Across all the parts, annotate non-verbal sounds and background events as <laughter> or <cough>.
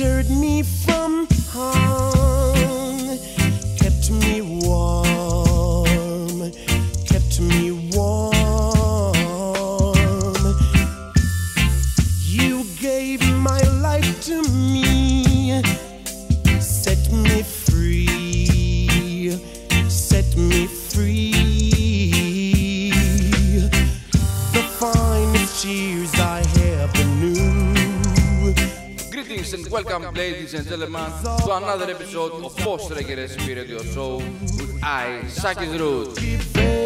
deterred me from harm. ladies and gentlemen, to another episode of Post Reggae Spirit Your Soul with I, Sakis Root.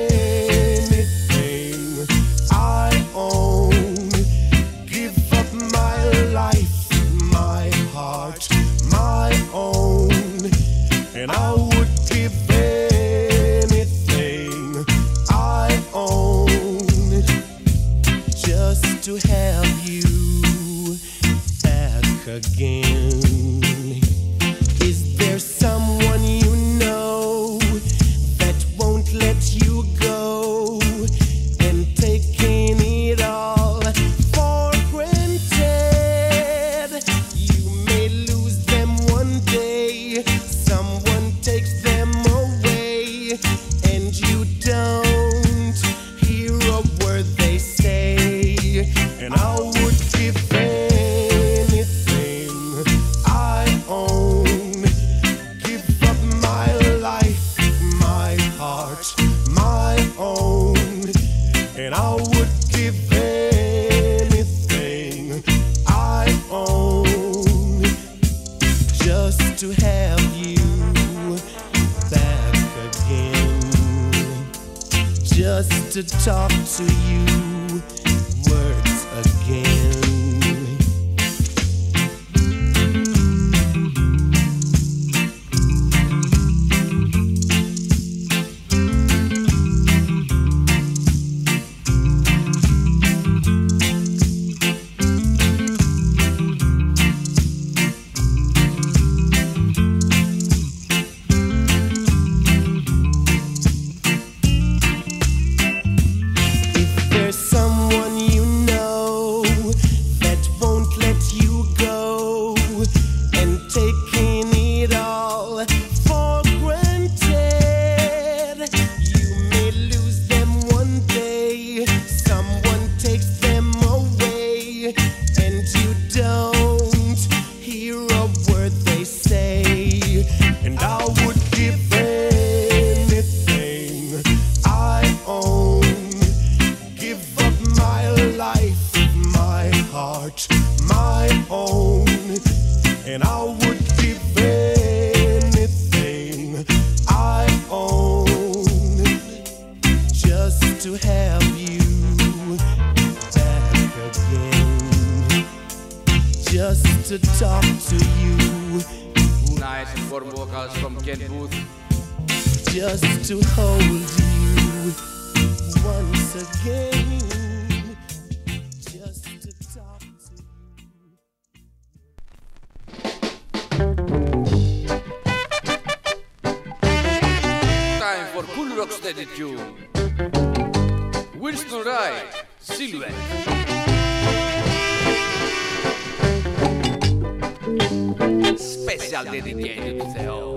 Forum Workers from Kent Booth. Just to hold you once again. get game itself.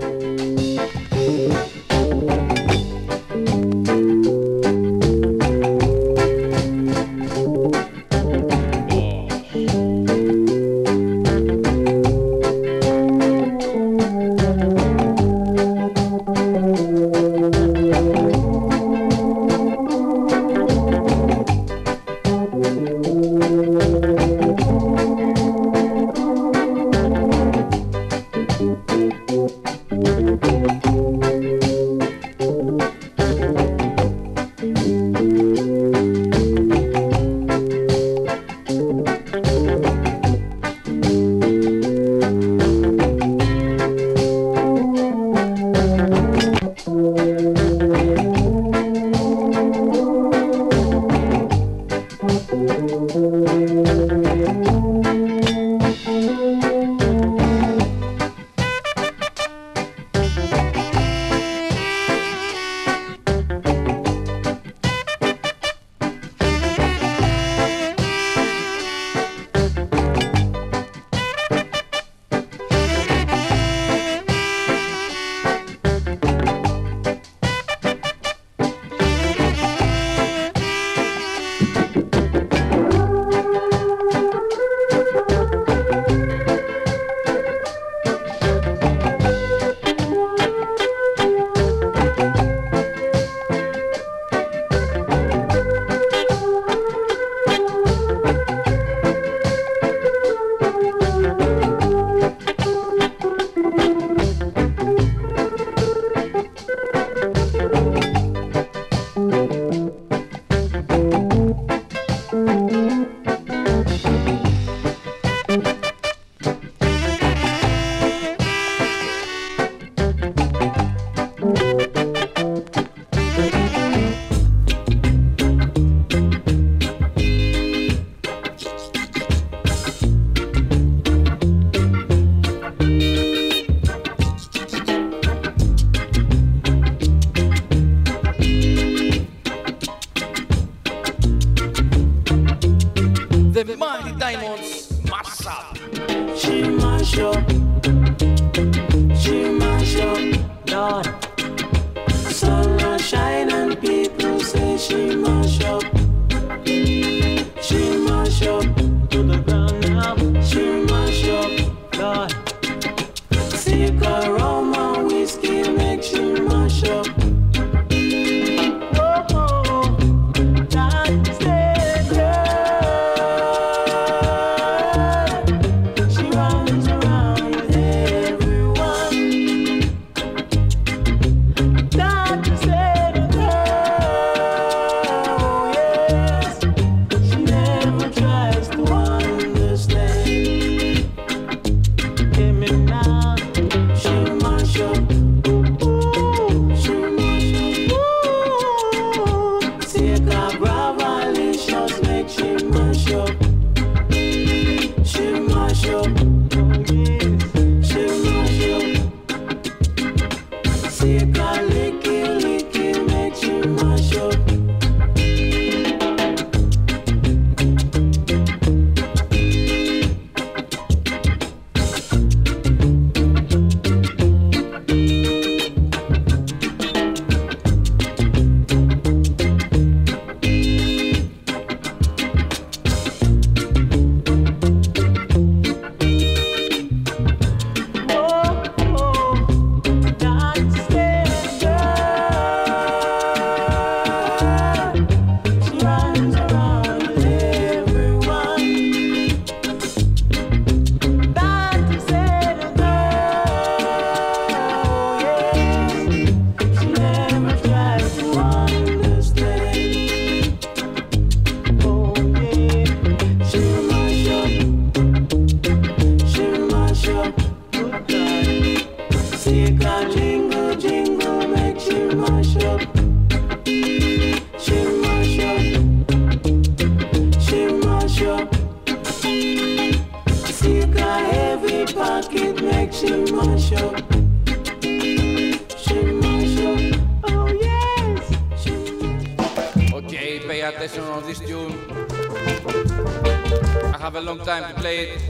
have a long time to play it.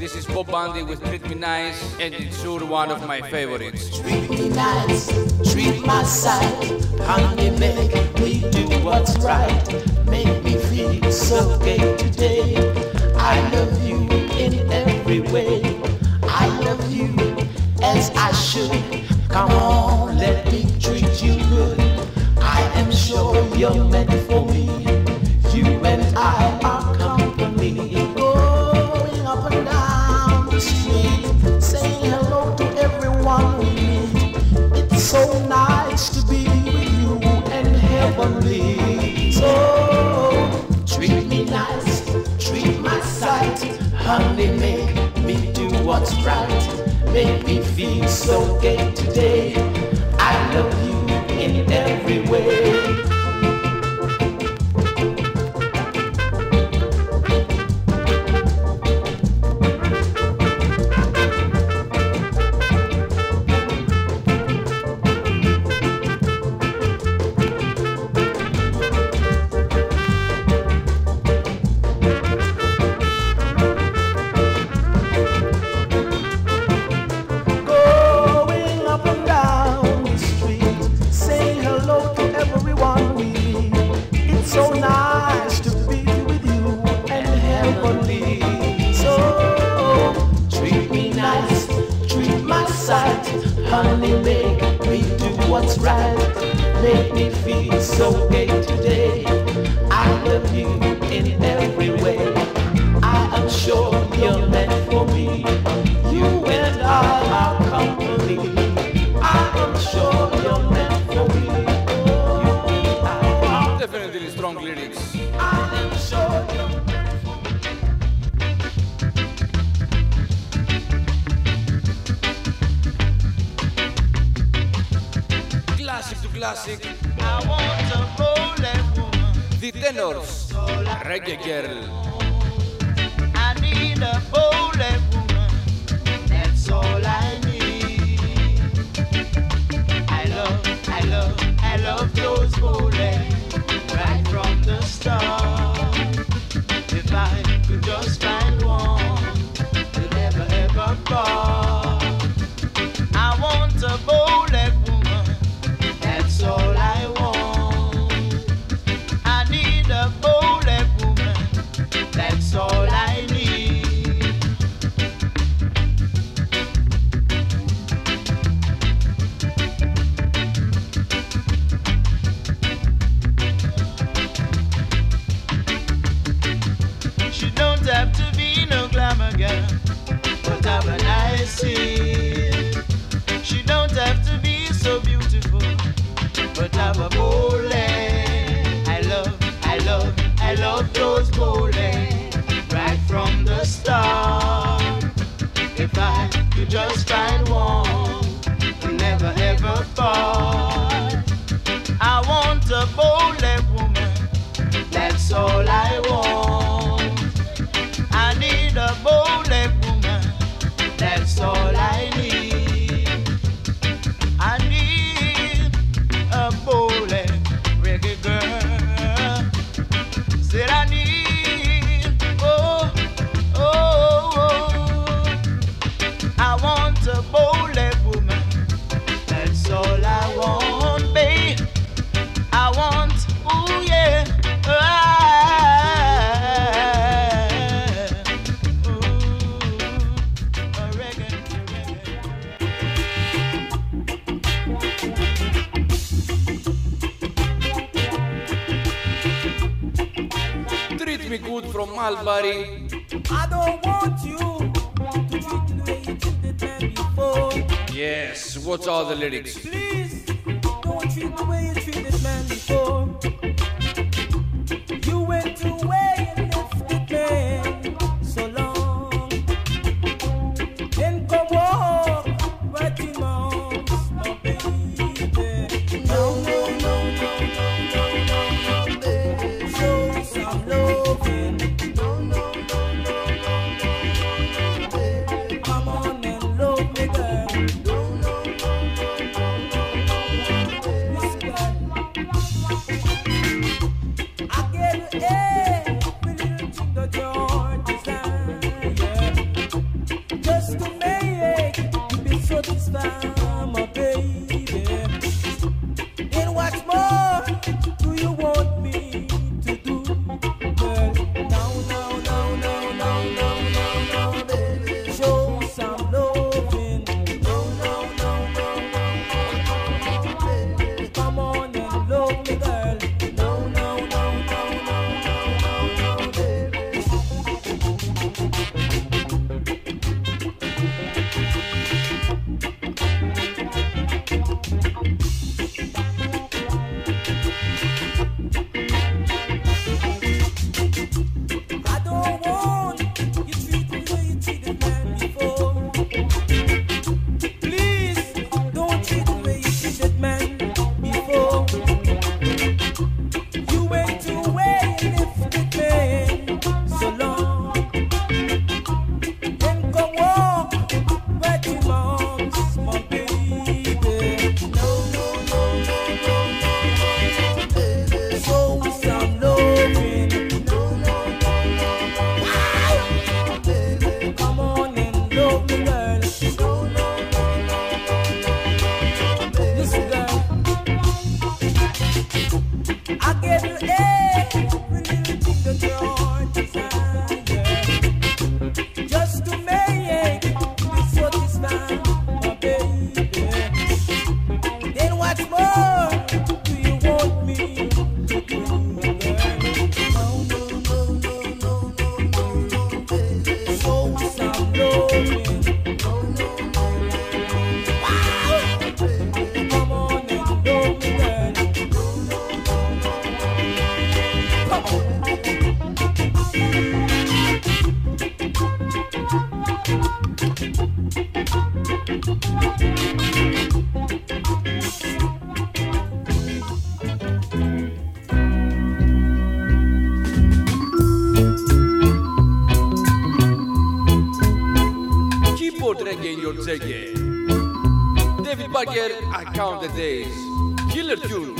This is Bob Bundy with Treat Me Nice, and it's sure one of my favorites. Treat me nice, treat my side, honey, make me do what's right. Make me feel so gay today. I love you in every way. I love you as I should. Come on, let me treat you good. I am sure you're meant for. so nice to be with you and heavenly. So treat me nice, treat my sight, honey, make me do what's right. Make me feel so gay today. I love you in every way. Reggae Girl. I don't want you. Yes, what are the lyrics? Please don't treat the way you Bagger, I count the days. Killer tune.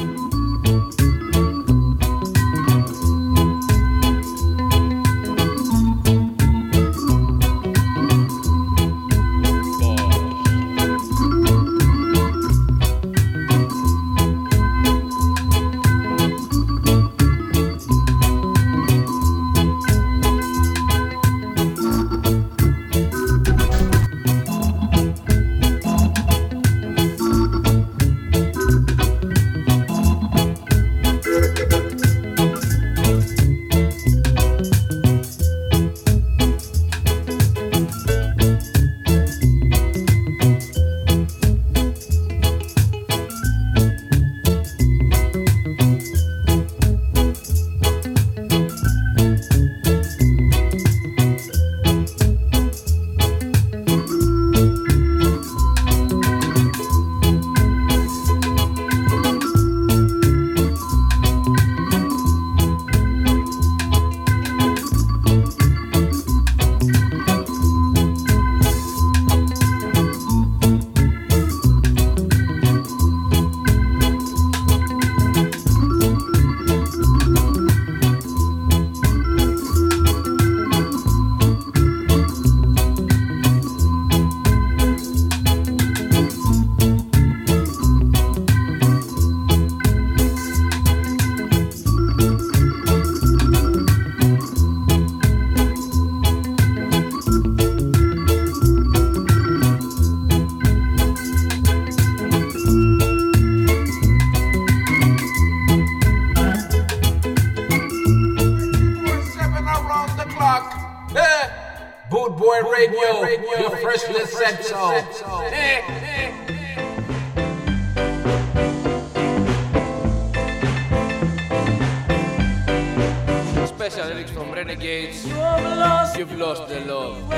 From Renegades. You've lost You've lost the love.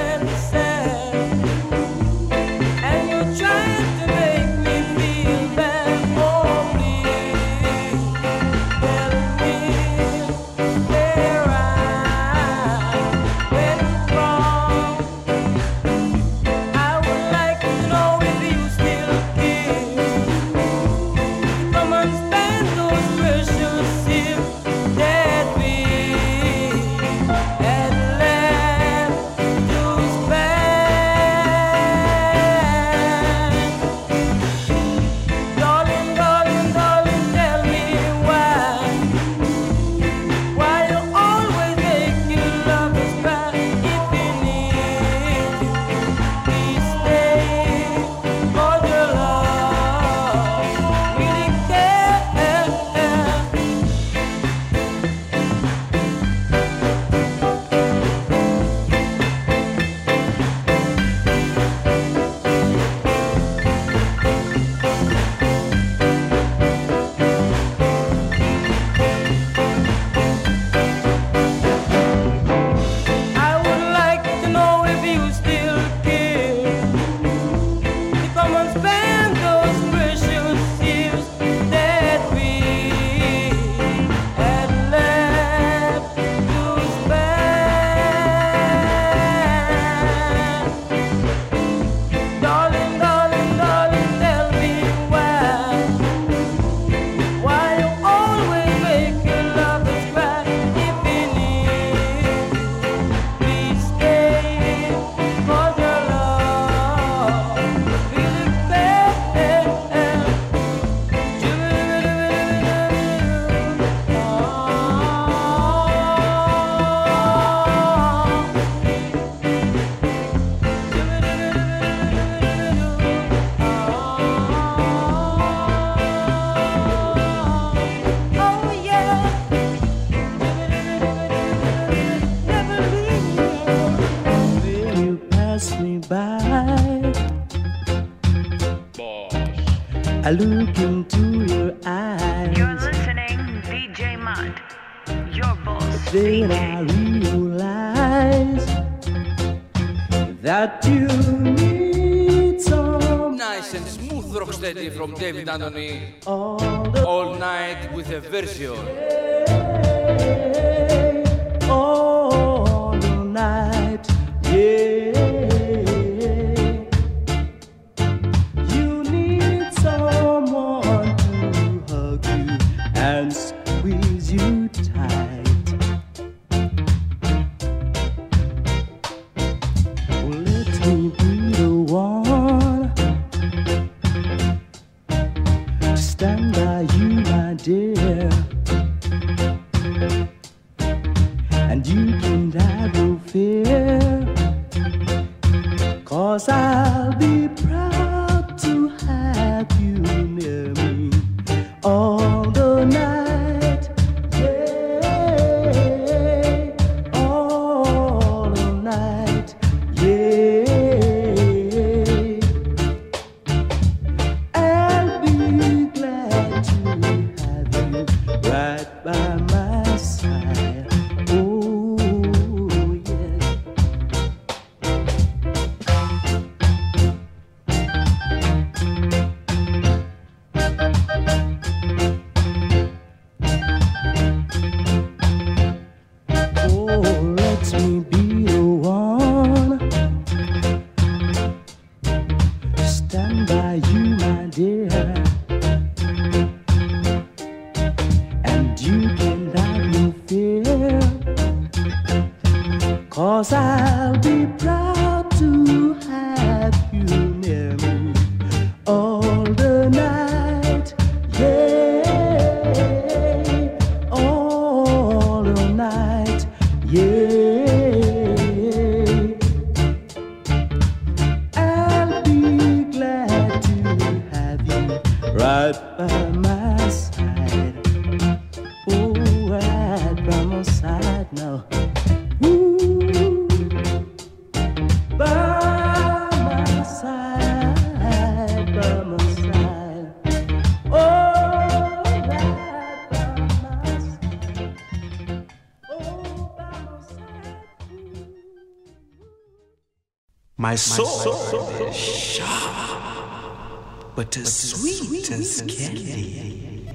My soul is sharp, but as sweet as candy.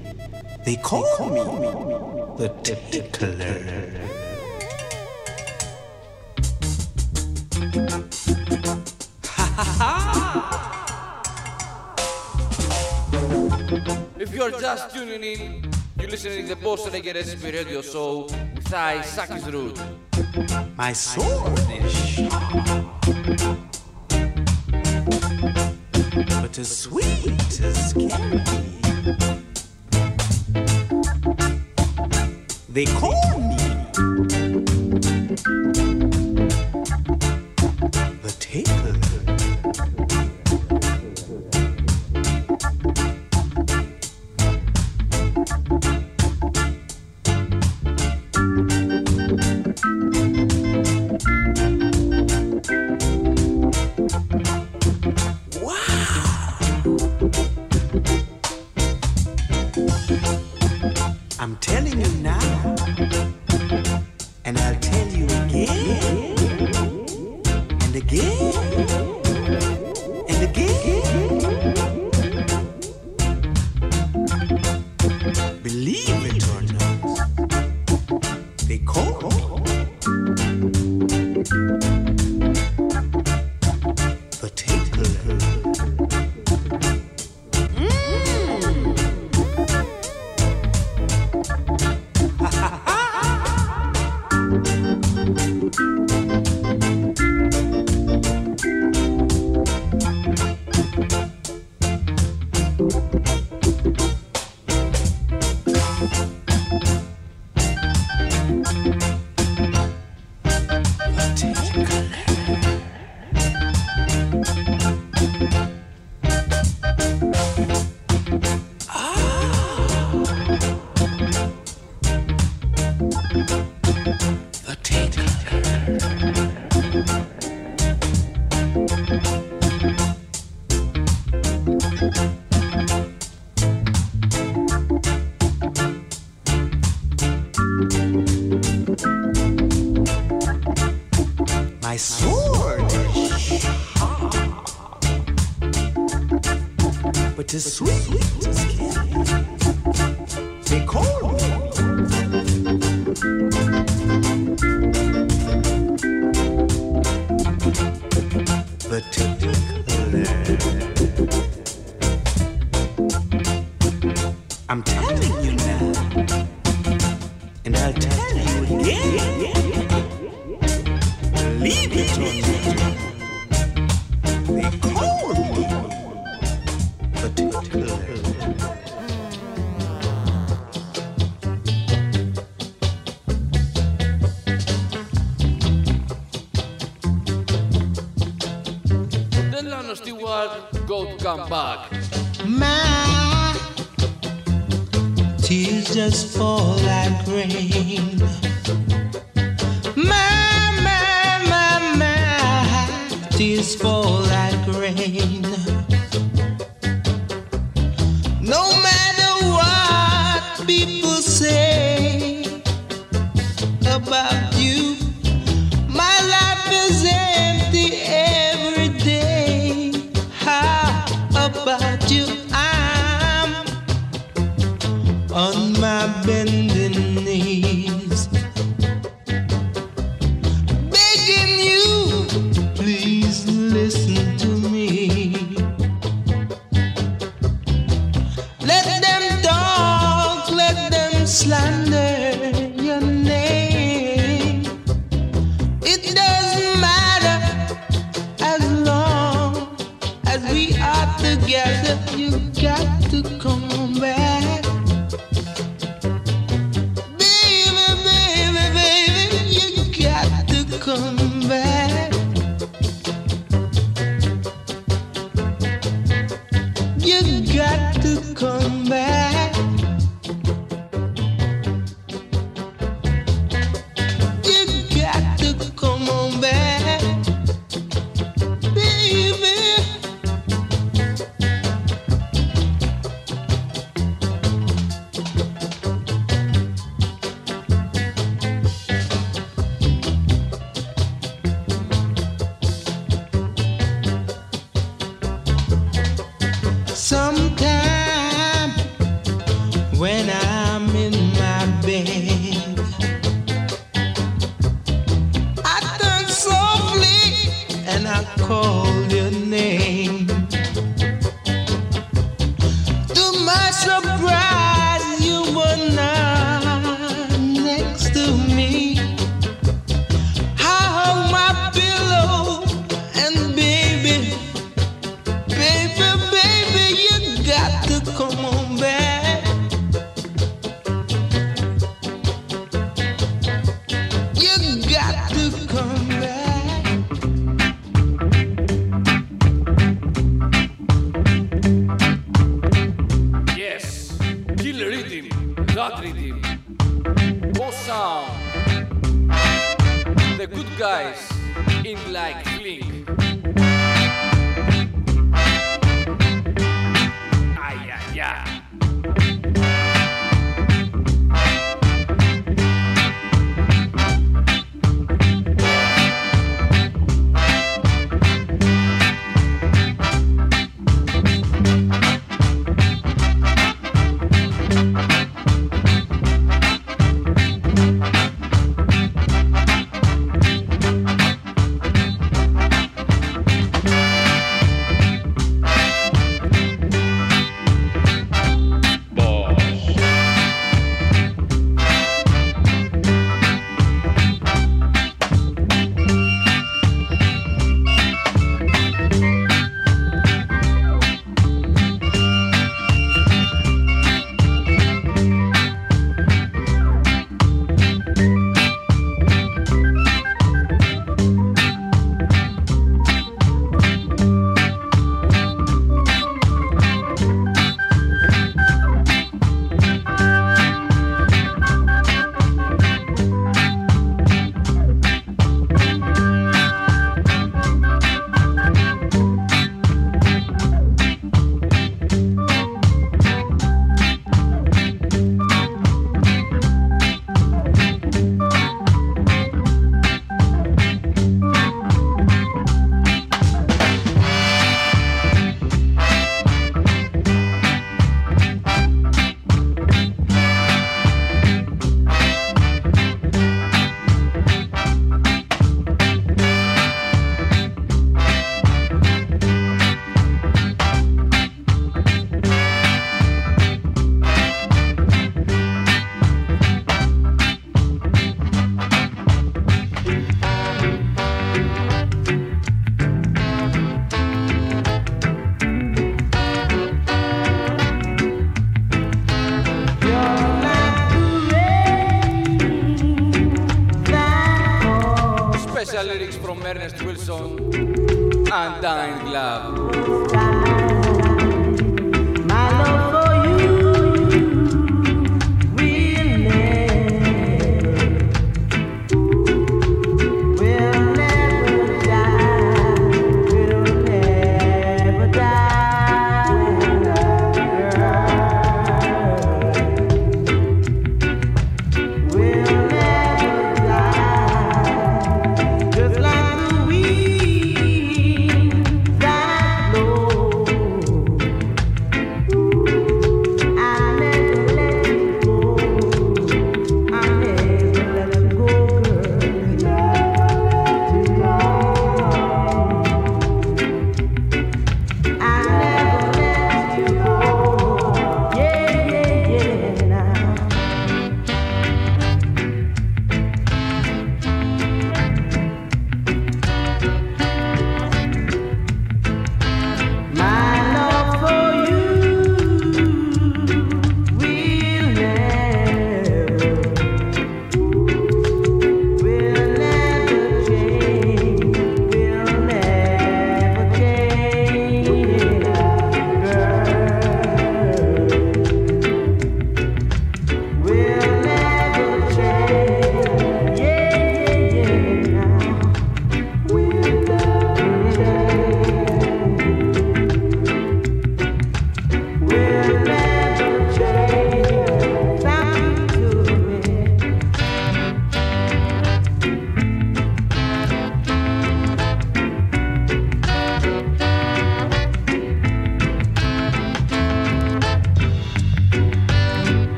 They call me the tickler. <laughs> if you're just tuning in, you're listening to the Bossa Legacy Radio Show with I, Sakis Root. My soul sweet as sweet as candy. They call my sword. But 'tis sweet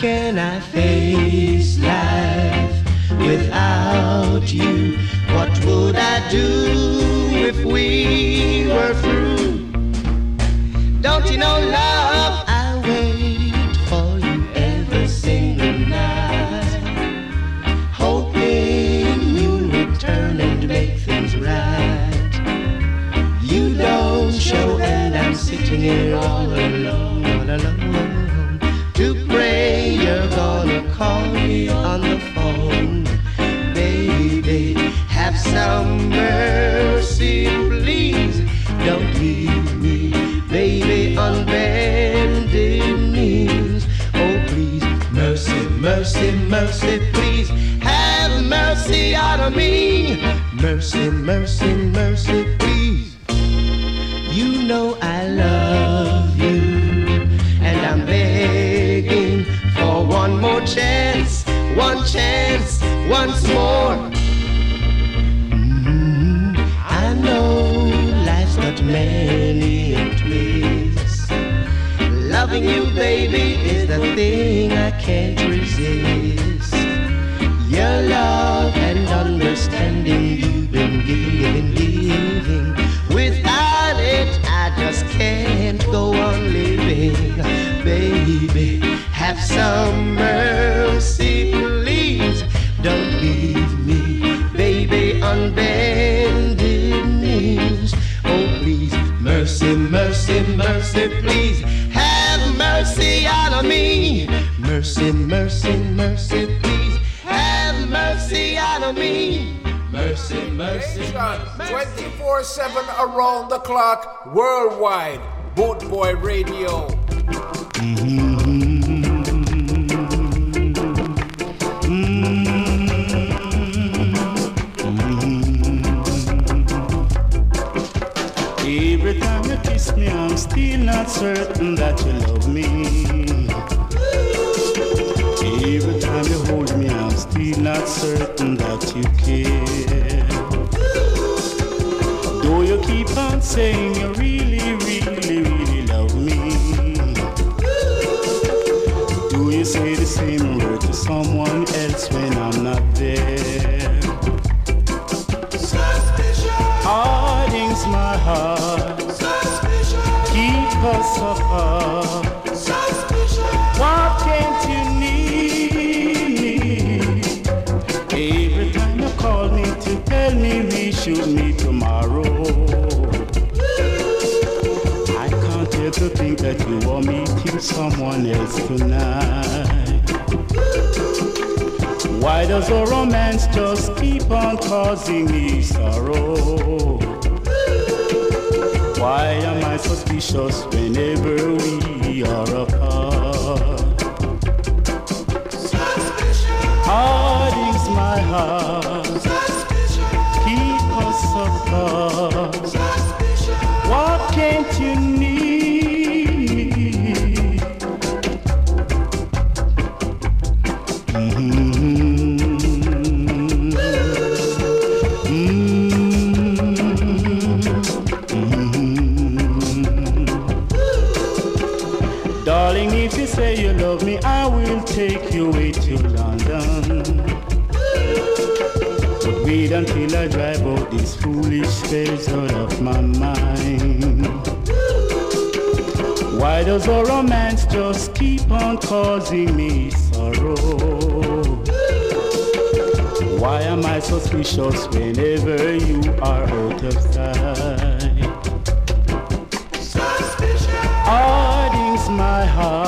can I face life without you? What would I do if we were through? Don't you know, love, mercy, mercy, please. Have mercy on me. Mercy, mercy, mercy, please. You know I love you, and I'm begging for one more chance, one chance, once more. Mm, I know life's many twists. Loving you, baby, is the thing please. Have mercy on me. Mercy, mercy, mercy, please. Have mercy on me. Mercy, mercy. Station 24 7 around the clock, worldwide. Boot Boy Radio. Every kiss me, I'm still not certain that you love me. Every time you hold me, I'm still not certain that you care. Though you keep on saying you really, really, really love me. Do you say the same word to someone someone else tonight. Why does our romance just keep on causing me sorrow? Why am I suspicious whenever we are apart? Harding's my heart. Keep us apart. What can't you say you love me, I will take you away to London. But wait until I drive out these foolish spells out of my mind. Why does our romance just keep on causing me sorrow? Why am I suspicious whenever you are out of sight? Suspicious. Harding's my heart.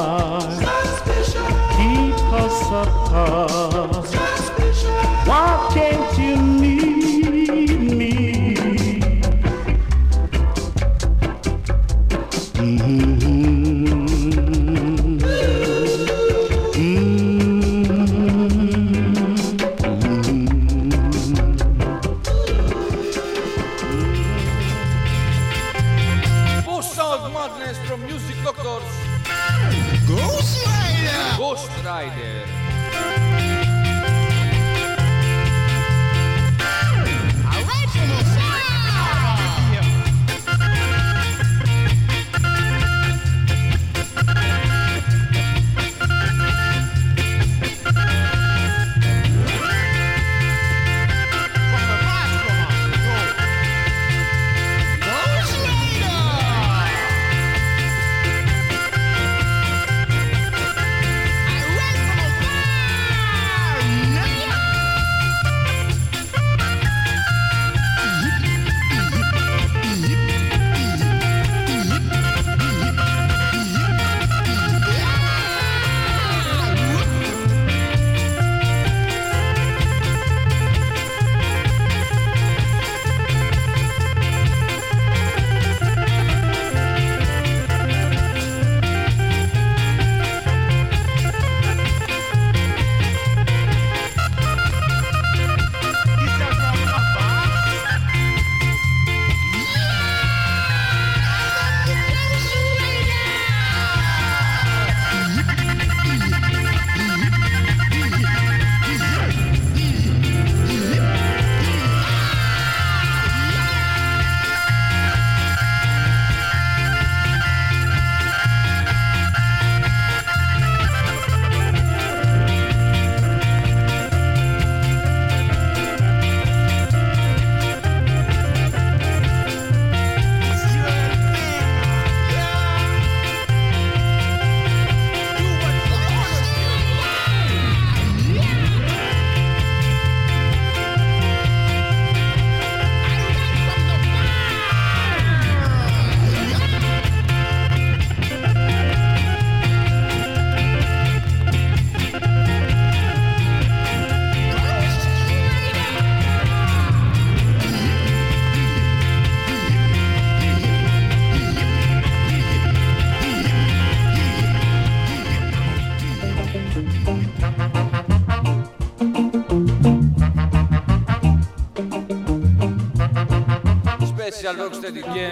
dall'Oaks Dedichien.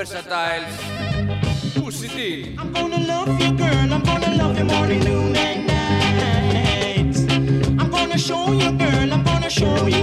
Versatile, Pussy D. I'm gonna love you, girl. I'm gonna love you morning, noon, and night. I'm gonna show you, girl. I'm gonna show you.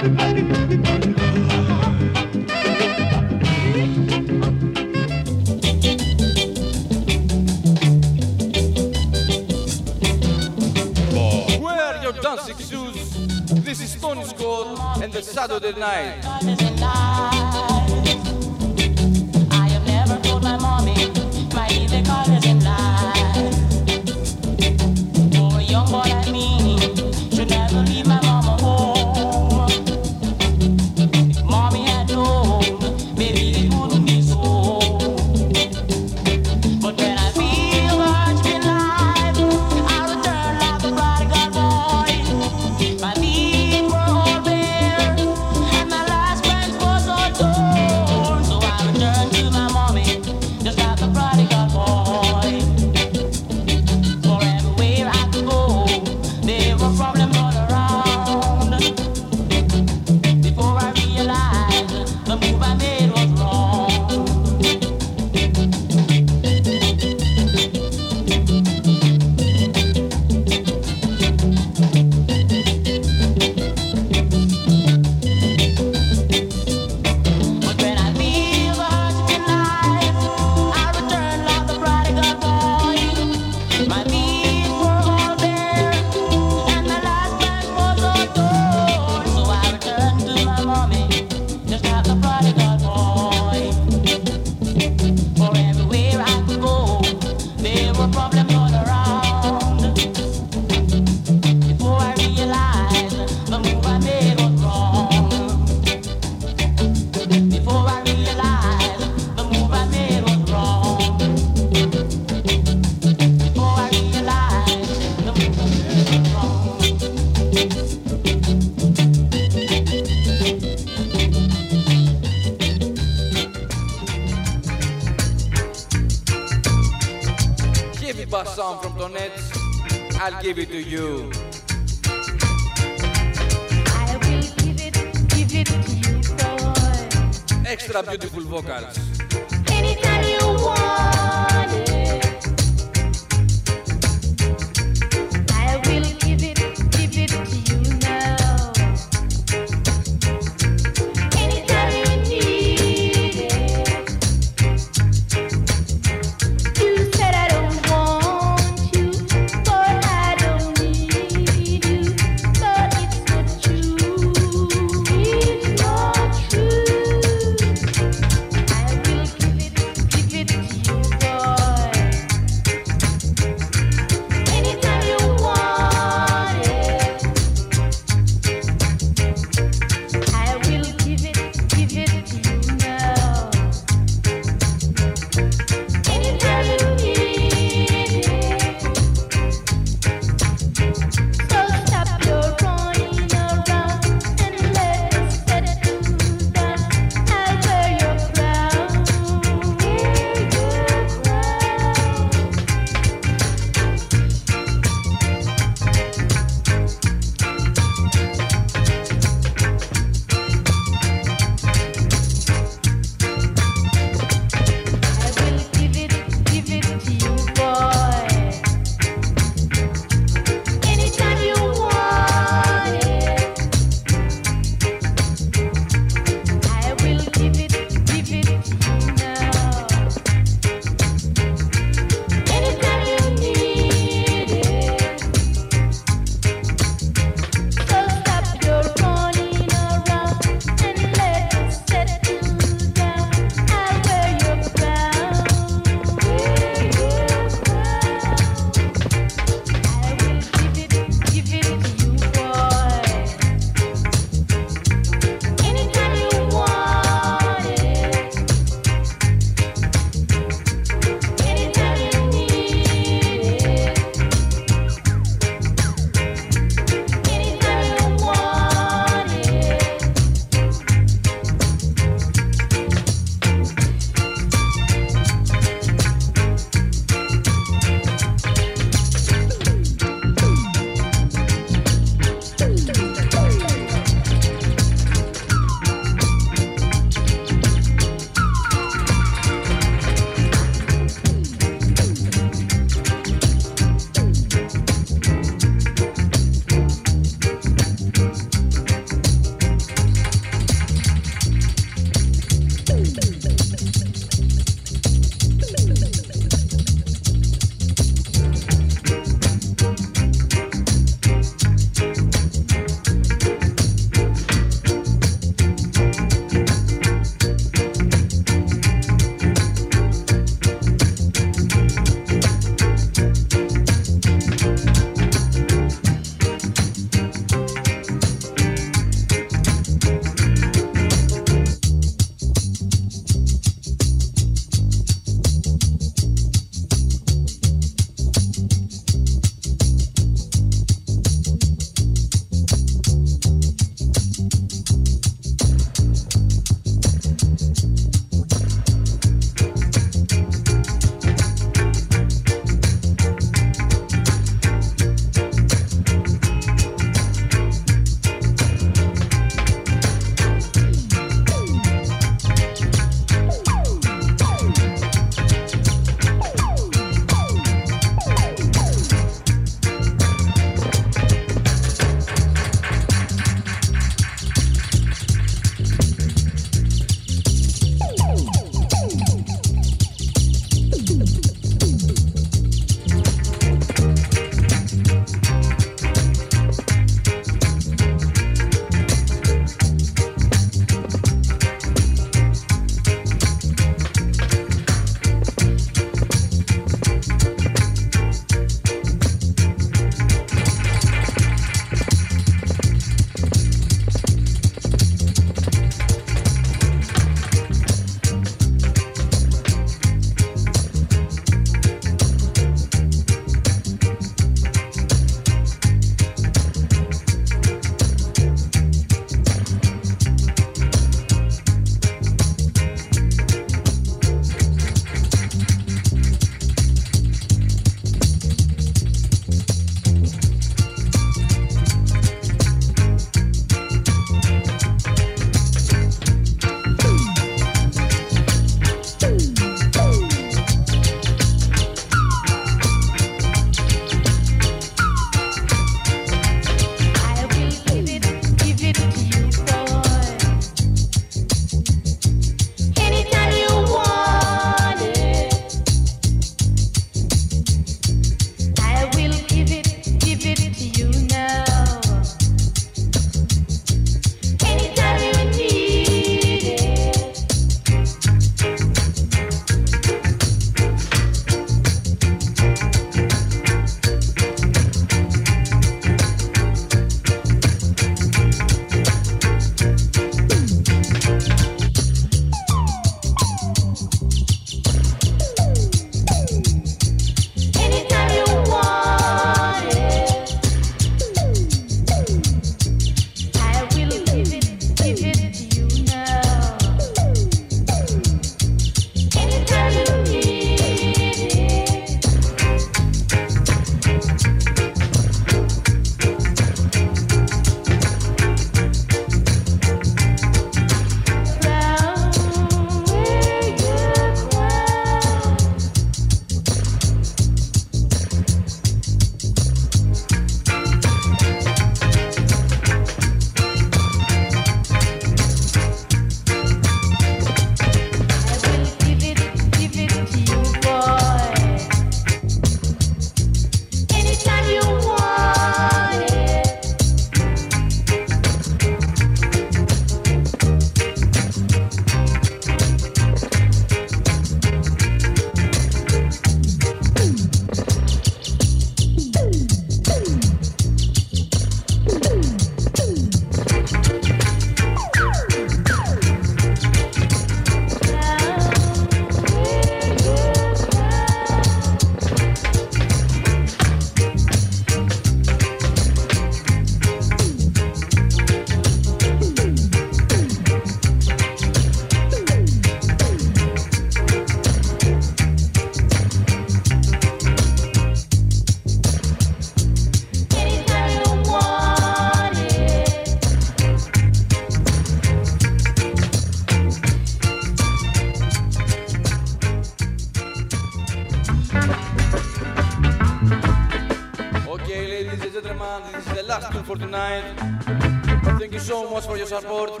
Your support.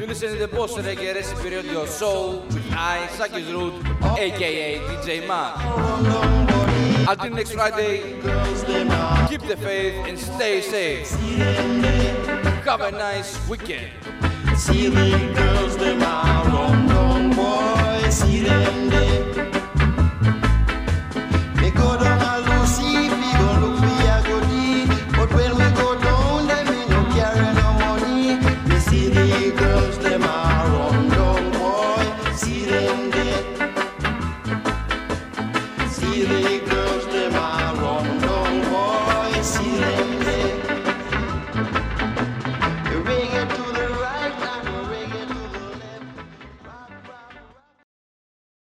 You listen to the Boss Reggae Recipe Radio Show with I, Sakis Root, aka DJ Mac. Until next Friday, keep the faith and stay safe. Have a nice weekend. See the girls, them are run down, boy. See them there.